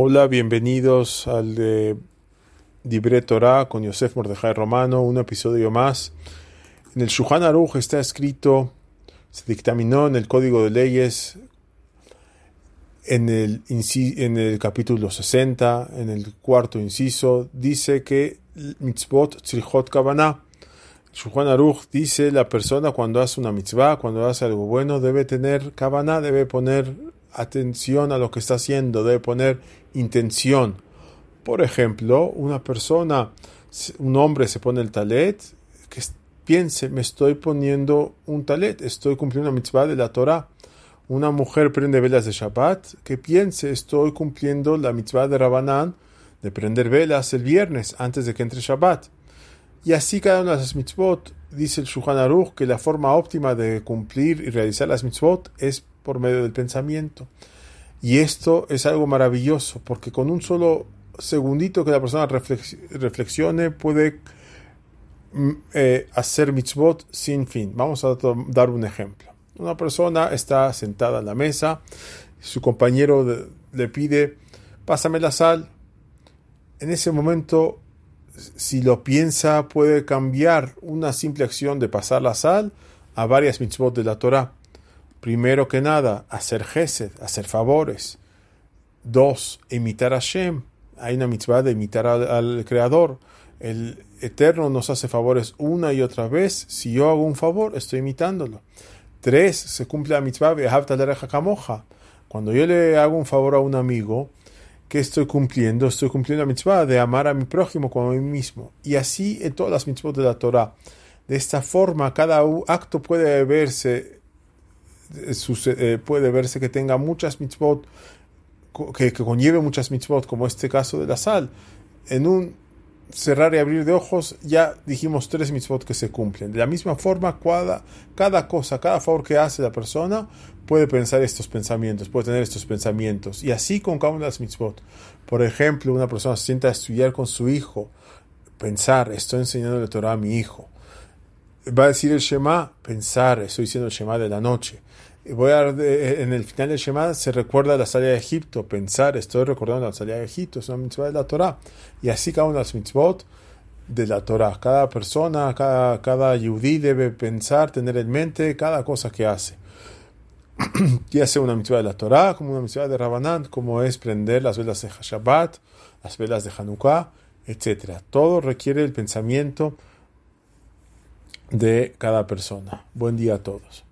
Hola, bienvenidos al de Dibre Torah con Yosef Mordejai Romano, un episodio más. En el Shuhan Aruch está escrito, se dictaminó en el Código de Leyes, en el, en el capítulo 60, en el cuarto inciso, dice que mitzvot tzrichot kavanah. Shuhan Aruch dice la persona cuando hace una mitzvah, cuando hace algo bueno, debe tener kavanah, debe poner atención a lo que está haciendo, debe poner intención. Por ejemplo, una persona, un hombre se pone el talet, que piense, me estoy poniendo un talet, estoy cumpliendo una mitzvah de la Torah. Una mujer prende velas de Shabbat, que piense, estoy cumpliendo la mitzvah de Rabanán, de prender velas el viernes antes de que entre Shabbat. Y así cada una de las mitzvot, dice el Shulchan Aruch, que la forma óptima de cumplir y realizar las mitzvot es por medio del pensamiento. Y esto es algo maravilloso, porque con un solo segundito que la persona reflexione puede mm, eh, hacer mitzvot sin fin. Vamos a dar un ejemplo. Una persona está sentada en la mesa, su compañero le pide, pásame la sal. En ese momento, si lo piensa, puede cambiar una simple acción de pasar la sal a varias mitzvot de la Torah. Primero que nada, hacer gesed, hacer favores. Dos, imitar a Shem. Hay una mitzvah de imitar al, Creador. El Eterno nos hace favores una y otra vez. Si yo hago un favor, estoy imitándolo. Tres, se cumple la mitzvah de. Cuando yo le hago un favor a un amigo, ¿qué estoy cumpliendo? Estoy cumpliendo la mitzvah de amar a mi prójimo como a mí mismo. Y así en todas las mitzvot de la Torah. De esta forma, cada acto puede verse puede verse que tenga muchas mitzvot, que, conlleve muchas mitzvot, como este caso de la sal. En un cerrar y abrir de ojos, ya dijimos tres mitzvot que se cumplen. De la misma forma, cada, cada cosa, cada favor que hace la persona, puede pensar estos pensamientos, puede tener estos pensamientos. Y así con cada una de las mitzvot. Por ejemplo, una persona se sienta a estudiar con su hijo, pensar, estoy enseñando la Torah a mi hijo. Va a decir el Shema, pensar, estoy diciendo el Shema de la noche voy a, en el final del Shema se recuerda la salida de Egipto, pensar, estoy recordando la salida de Egipto, es una mitzvah de la Torah. Y así cada una de las mitzvot de la Torah. Cada persona, cada, cada yudí debe pensar, tener en mente cada cosa que hace. ya sea una mitzvah de la Torah, como una mitzvah de Rabanán, como es prender las velas de Shabbat, las velas de Hanukkah, etc. Todo requiere el pensamiento de cada persona. Buen día a todos.